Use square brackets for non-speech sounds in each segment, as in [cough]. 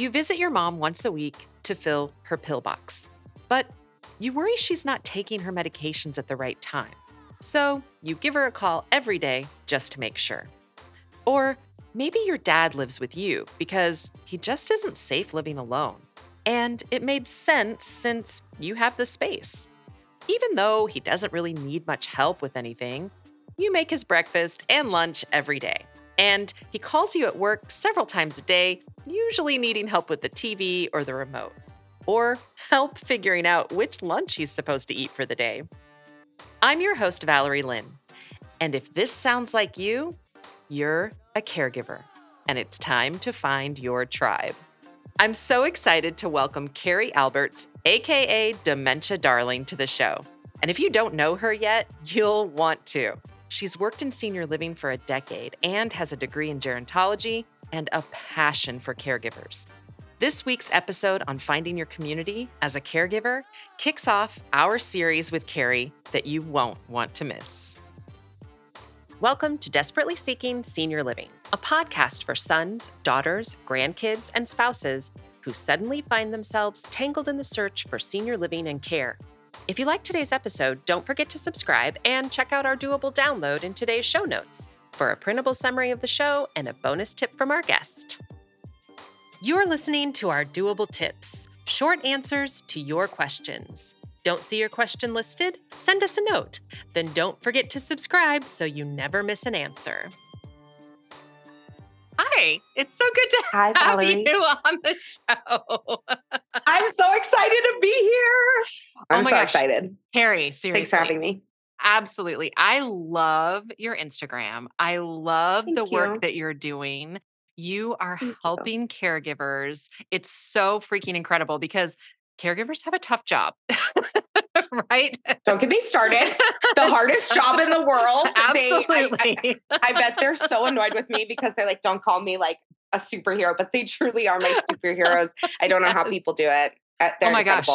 You visit your mom once a week to fill her pill box, but you worry she's not taking her medications at the right time. So you give her a call every day just to make sure. Or maybe your dad lives with you because he just isn't safe living alone. And it made sense since you have the space. Even though he doesn't really need much help with anything, you make his breakfast and lunch every day. And he calls you at work several times a day, usually needing help with the TV or the remote, or help figuring out which lunch he's supposed to eat for the day. I'm your host, Valerie Lynn. And if this sounds like you, you're a caregiver, and it's time to find your tribe. I'm so excited to welcome Carrie Aalberts, AKA Dementia Darling, to the show. And if you don't know her yet, you'll want to. She's worked in senior living for a decade and has a degree in gerontology and a passion for caregivers. This week's episode on finding your community as a caregiver kicks off our series with Carrie that you won't want to miss. Welcome to Desperately Seeking Senior Living, a podcast for sons, daughters, grandkids, and spouses who suddenly find themselves tangled in the search for senior living and care. If you like today's episode, don't forget to subscribe and check out our doable download in today's show notes for a printable summary of the show and a bonus tip from our guest. You're listening to our doable tips, short answers to your questions. Don't see your question listed? Send us a note. Then don't forget to subscribe so you never miss an answer. Hi, it's so good to Hi, have Valerie. you on the show. [laughs] I'm so excited to be here. Oh I'm Oh my so gosh. excited. Carrie, seriously. Thanks for having me. Absolutely. I love your Instagram. I love the Thank work that you're doing. You are Thank you. helping caregivers. It's so freaking incredible because caregivers have a tough job, [laughs] right? Don't get me started. The hardest [laughs] job in the world. They- I- Absolutely. I, I bet they're so annoyed with me because they're like, don't call me like a superhero, but they truly are my superheroes. I don't [laughs] know how people do it. Uh, They're Oh my gosh.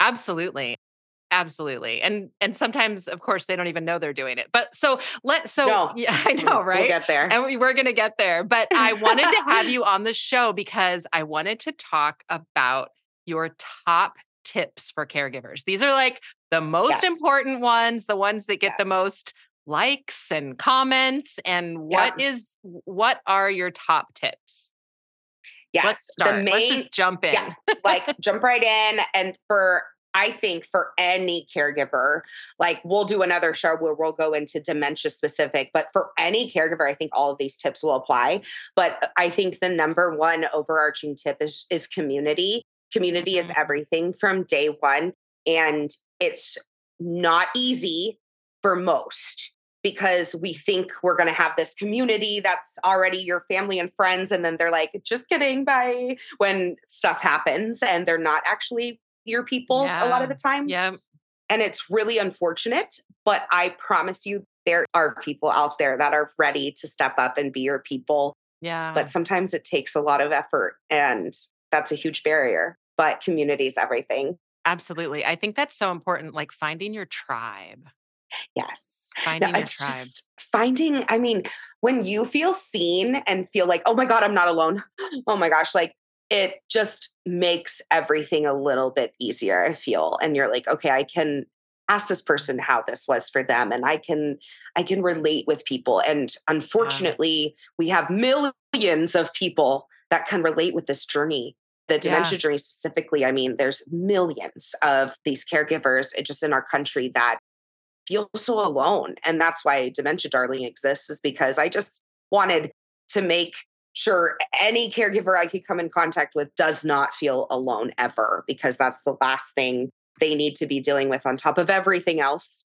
Absolutely. Absolutely. And and sometimes of course they don't even know they're doing it. But so let so No. yeah, [laughs] I know, We'll right? get there. and we, we're going to get there. But I wanted to have [laughs] you on the show because I wanted to talk about your top tips for caregivers. These are like the most Yes. important ones, the ones that get the most likes and comments. And what is what are your top tips? yes. Let's start. Let's just jump in. yeah. like [laughs] jump right in and for i think for any caregiver like we'll do another show where we'll go into dementia specific but for any caregiver i think all of these tips will apply but i think the number one overarching tip is is community community is Mhm. everything from day one and it's not easy for most because we think we're going to have this community that's already your family and friends and then they're like just kidding bye when stuff happens and they're not actually your people's a lot of the times Yeah. and it's really unfortunate but i promise you there are people out there that are ready to step up and be your people Yeah. but sometimes it takes a lot of effort and that's a huge barrier but community is everything absolutely. I think that's so important. Like finding your tribe. Yes. Finding No, it's tribe. just finding i mean when you feel seen and feel like oh my god i'm not alone. [gasps] Oh my gosh like it just makes everything a little bit easier i feel and you're like okay i can ask this person how this was for them and i can i can relate with people and unfortunately we have millions of people that can relate with this journey the dementia journey specifically i mean there's millions of these caregivers uh, just in our country that feel so alone and that's why dementia darling exists is because i just wanted to make sure any caregiver i could come in contact with does not feel alone ever because that's the last thing they need to be dealing with on top of everything else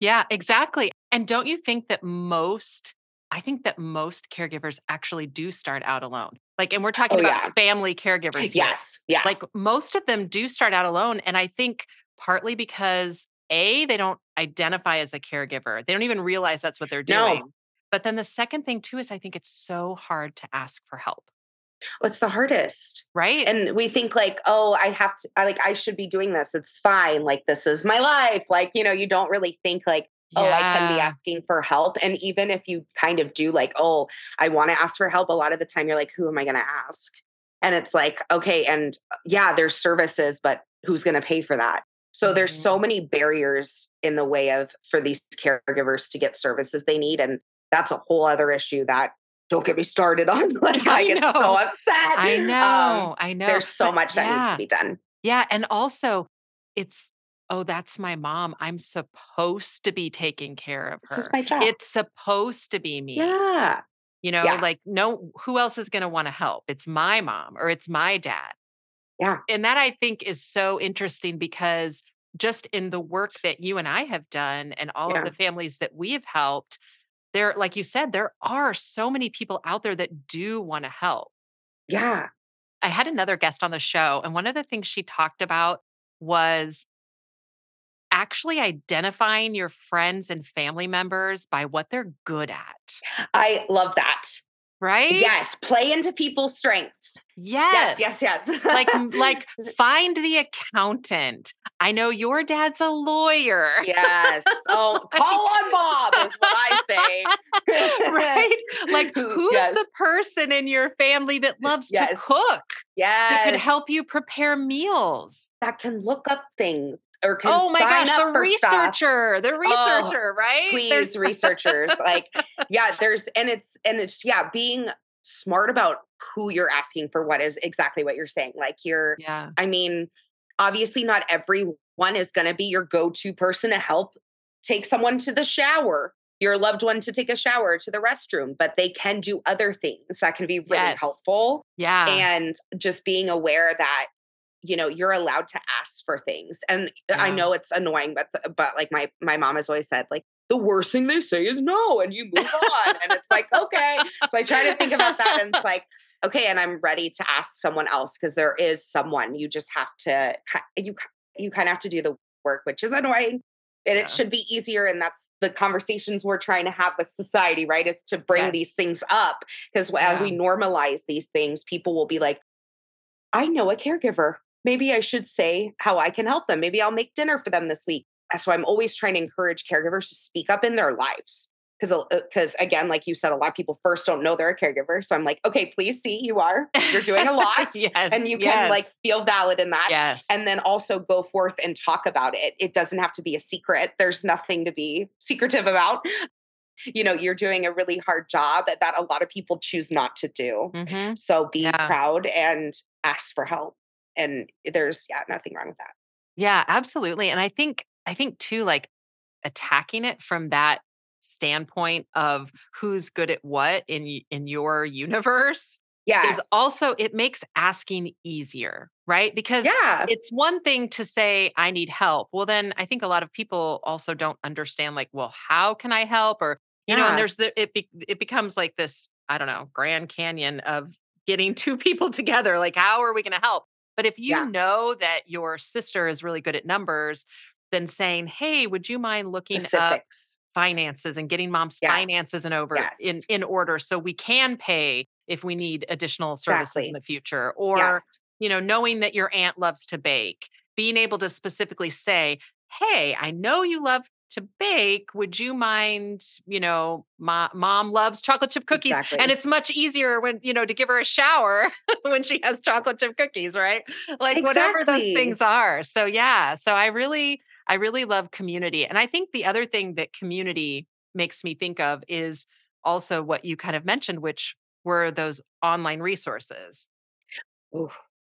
Yeah, exactly. And don't you think that most, I think that most caregivers actually do start out alone? Like, and we're talking Oh, about yeah. family caregivers. [laughs] here. yes yeah Like, most of them do start out alone. And I think partly because A, they don't identify as a caregiver, they don't even realize that's what they're doing. No. But then the second thing, too, is I think it's so hard to ask for help, what's the hardest right? and we think like oh i have to I like i should be doing this it's fine like this is my life like you know you don't really think like oh i can be asking for help and even if you kind of do like oh i want to ask for help a lot of the time you're like who am i going to ask And it's like, okay, and uh, yeah, there's services, but who's going to pay for that? So there's so Mm-hmm. many barriers in the way of for these caregivers to get services they need. And that's a whole other issue that don't get me started [laughs] on. Like I, I get so upset. I Um, know. I know. there's so But much that needs to be done. Yeah. And also, it's, oh, that's my mom. I'm supposed to be taking care of This is her. my job. It's supposed to be me. yeah. You know, Yeah. like, no, who else is going to want to help? It's my mom or it's my dad. Yeah. And that I think is so interesting because just in the work that you and I have done and all Yeah. of the families that we have helped, there, like you said, there are so many people out there that do want to help. Yeah. I had another guest on the show, and one of the things she talked about was actually identifying your friends and family members by what they're good at. I love that. Right? Yes. Play into people's strengths. Yes. Yes. Yes. Yes. like like [laughs] find the accountant. I know your dad's a lawyer. yes. Oh, [laughs] call on Bob is what I say. [laughs] right? Like who's Yes. the person in your family that loves to Yes. cook? That could help you prepare meals. that can look up things or can Oh my gosh, the for stuff. researcher, the oh, researcher, right? Please, There's- researchers. Like, yeah, there's and it's and it's yeah, being smart about who you're asking for what is exactly what you're saying. Like you're yeah. I mean, obviously not everyone is going to be your go-to person to help take someone to the shower, your loved one to take a shower to the restroom, but they can do other things that can be really Yes. helpful Yeah. and just being aware that you know you're allowed to ask for things and i know it's annoying but but like my my mom has always said like the worst thing they say is no and you move on and it's like okay. So i try to think about that and it's like okay and i'm ready to ask someone else because there is someone you just have to you you kind of have to do the work which is annoying and Yeah. it should be easier and that's the conversations we're trying to have with society right is to bring these things up because as we normalize these things people will be like i know a caregiver maybe i should say how i can help them maybe i'll make dinner for them this week Uh, so i'm always trying to encourage caregivers to speak up in their lives because because again like you said a lot of people first don't know they're a caregiver so i'm like okay please see you are you're doing a lot [laughs] yes. and you can like feel valid in that yes. and then also go forth and talk about it. It doesn't have to be a secret. There's nothing to be secretive about. You know, you're doing a really hard job that a lot of people choose not to do. Mhm. So be Yeah. proud and ask for help. And there's yeah, nothing wrong with that. Yeah, absolutely. And I think I think too like attacking it from that standpoint of who's good at what in in your universe Yeah. is also it makes asking easier, right? Because yeah. it's one thing to say I need help. Well, then I think a lot of people also don't understand like, well, how can I help or you know, and there's the it be, it becomes like this, I don't know, Grand Canyon of getting [laughs] two people together like how are we going to help? But if you Yeah. know that your sister is really good at numbers, then saying, "Hey, would you mind looking up finances and getting mom's Yes. finances in over Yes. in in order so we can pay if we need additional services Exactly. in the future or yes. you know knowing that your aunt loves to bake being able to specifically say hey i know you love to bake would you mind you know mo- mom loves chocolate chip cookies Exactly. and it's much easier when you know to give her a shower [laughs] when she has chocolate chip cookies right? Like whatever those things are. So yeah so i really i really love community and i think the other thing that community makes me think of is also what you kind of mentioned which were those online resources. Ooh,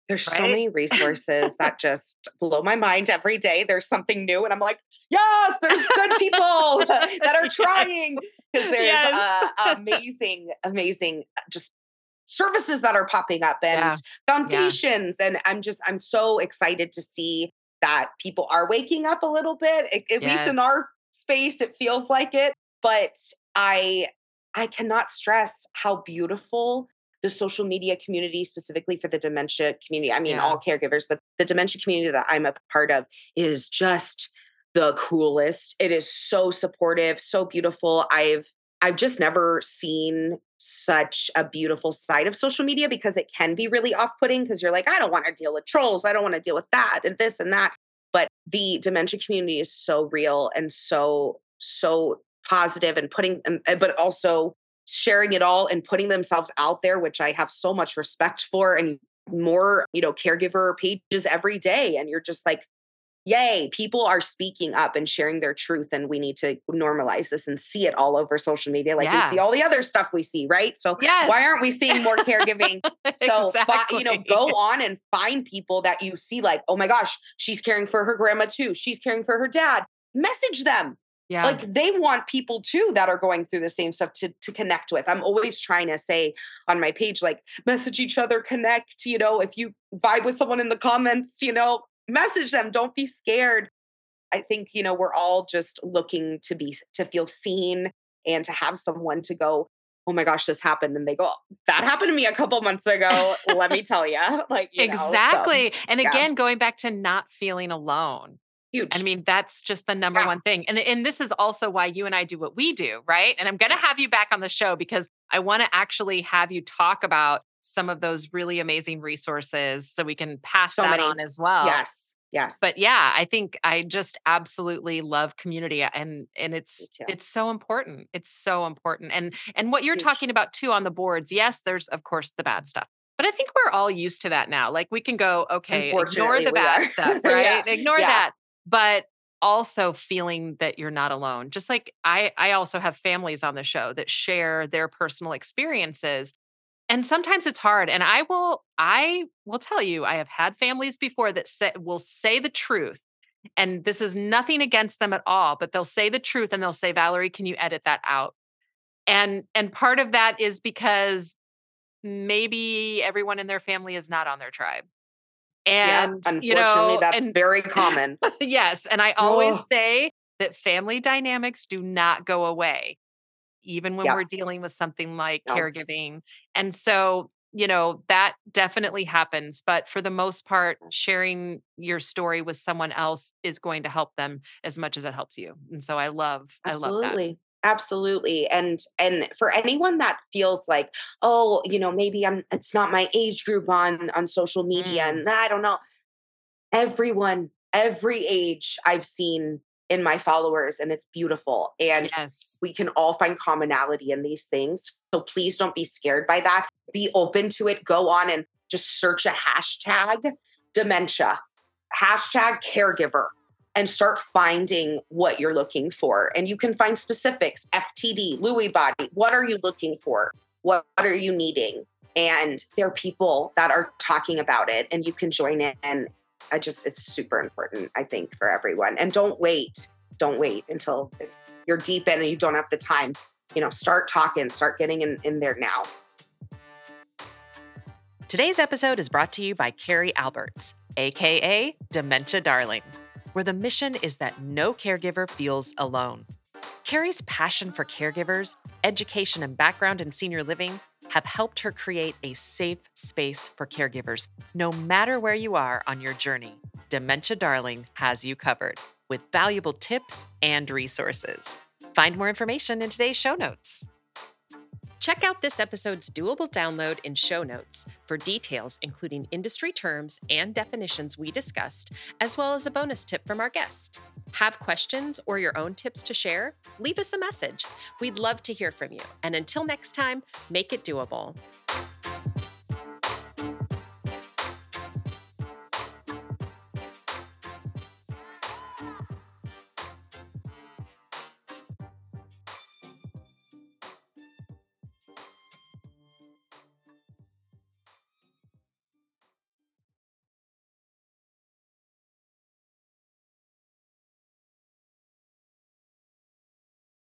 there's so many [laughs] resources that just blow my mind every day. There's something new, and I'm like, yes, there's good people [laughs] that are trying because there's Yes. uh, amazing, amazing uh, just services that are popping up and Yeah. foundations. And I'm just, I'm so excited to see that people are waking up a little bit. At, at least in our space, it feels like it. But I, I cannot stress how beautiful the social media community, specifically for the dementia community. I mean, Yeah. all caregivers, but the dementia community that I'm a part of is just the coolest. It is so supportive, so beautiful. I've I've just never seen such a beautiful side of social media because it can be really off-putting because you're like, I don't want to deal with trolls. I don't want to deal with that and this and that. But the dementia community is so real and so so positive and putting but also sharing it all and putting themselves out there which i have so much respect for and more, you know, caregiver pages every day. And you're just like, yay, people are speaking up and sharing their truth. And we need to normalize this and see it all over social media. Like Yeah. we see all the other stuff we see, right? So Yes. why aren't we seeing more caregiving? [laughs] So, fi- you know, go on and find people that you see, like, oh my gosh, she's caring for her grandma too. She's caring for her dad. Message them. Yeah. Like they want people too that are going through the same stuff to, to connect with. I'm always trying to say on my page, like, message each other, connect. You know, if you vibe with someone in the comments, you know, message them. Don't be scared. I think, you know, we're all just looking to be, to feel seen and to have someone to go, oh my gosh, this happened. And they go, that happened to me a couple months ago. Let me [laughs] tell you. Like, you know, so, exactly. and yeah. again, going back to not feeling alone. Huge. I mean, that's just the number Yeah. one thing. And and this is also why you and I do what we do, right? And I'm going to have you back on the show because I want to actually have you talk about some of those really amazing resources so we can pass So that many. on as well. yes. Yes. But yeah, I think I just absolutely love community uh, and and it's it's so important. It's so important. And and what you're Huge. talking about too on the boards, yes, there's of course the bad stuff. But I think we're all used to that now. Like we can go, okay, ignore the bad stuff, [laughs] Yeah, right? Ignore yeah. that. But also feeling that you're not alone. Just like I I also have families on the show that share their personal experiences. And sometimes it's hard and I will I will tell you I have had families before that say, will say the truth. And this is nothing against them at all, but they'll say the truth and they'll say Valerie, can you edit that out? And and part of that is because maybe everyone in their family is not on their tribe. And yeah, you unfortunately, know, that's and very [laughs] common. yes. And I always Ugh. say that family dynamics do not go away, even when we're dealing with something like No. caregiving. And so, you know, that definitely happens. But for the most part, mm. sharing your story with someone else is going to help them as much as it helps you. And so I love, I love that. Absolutely and and for anyone that feels like oh you know maybe i'm it's not my age group on on social media Mm. and i don't know everyone every age i've seen in my followers and it's beautiful and Yes. we can all find commonality in these things so please don't be scared by that be open to it go on and just search a hashtag dementia hashtag caregiver and start finding what you're looking for. And you can find specifics FTD, Lewy body. What are you looking for? What, are you needing? And there are people that are talking about it, and you can join it. And I just, it's super important, I think, for everyone. And don't wait. Don't wait until you're deep in and you don't have the time. You know, start talking, start getting in, in there now. Today's episode is brought to you by Carrie Aalberts, aka Dementia Darling, where the mission is that no caregiver feels alone. Carrie's passion for caregivers, education, and background in senior living have helped her create a safe space for caregivers, no matter where you are on your journey. Dementia Darling has you covered with valuable tips and resources. Find more information in today's show notes. Check out this episode's doable download in show notes for details, including industry terms and definitions we discussed, as well as a bonus tip from our guest. Have questions or your own tips to share? Leave us a message. We'd love to hear from you. And until next time, make it doable.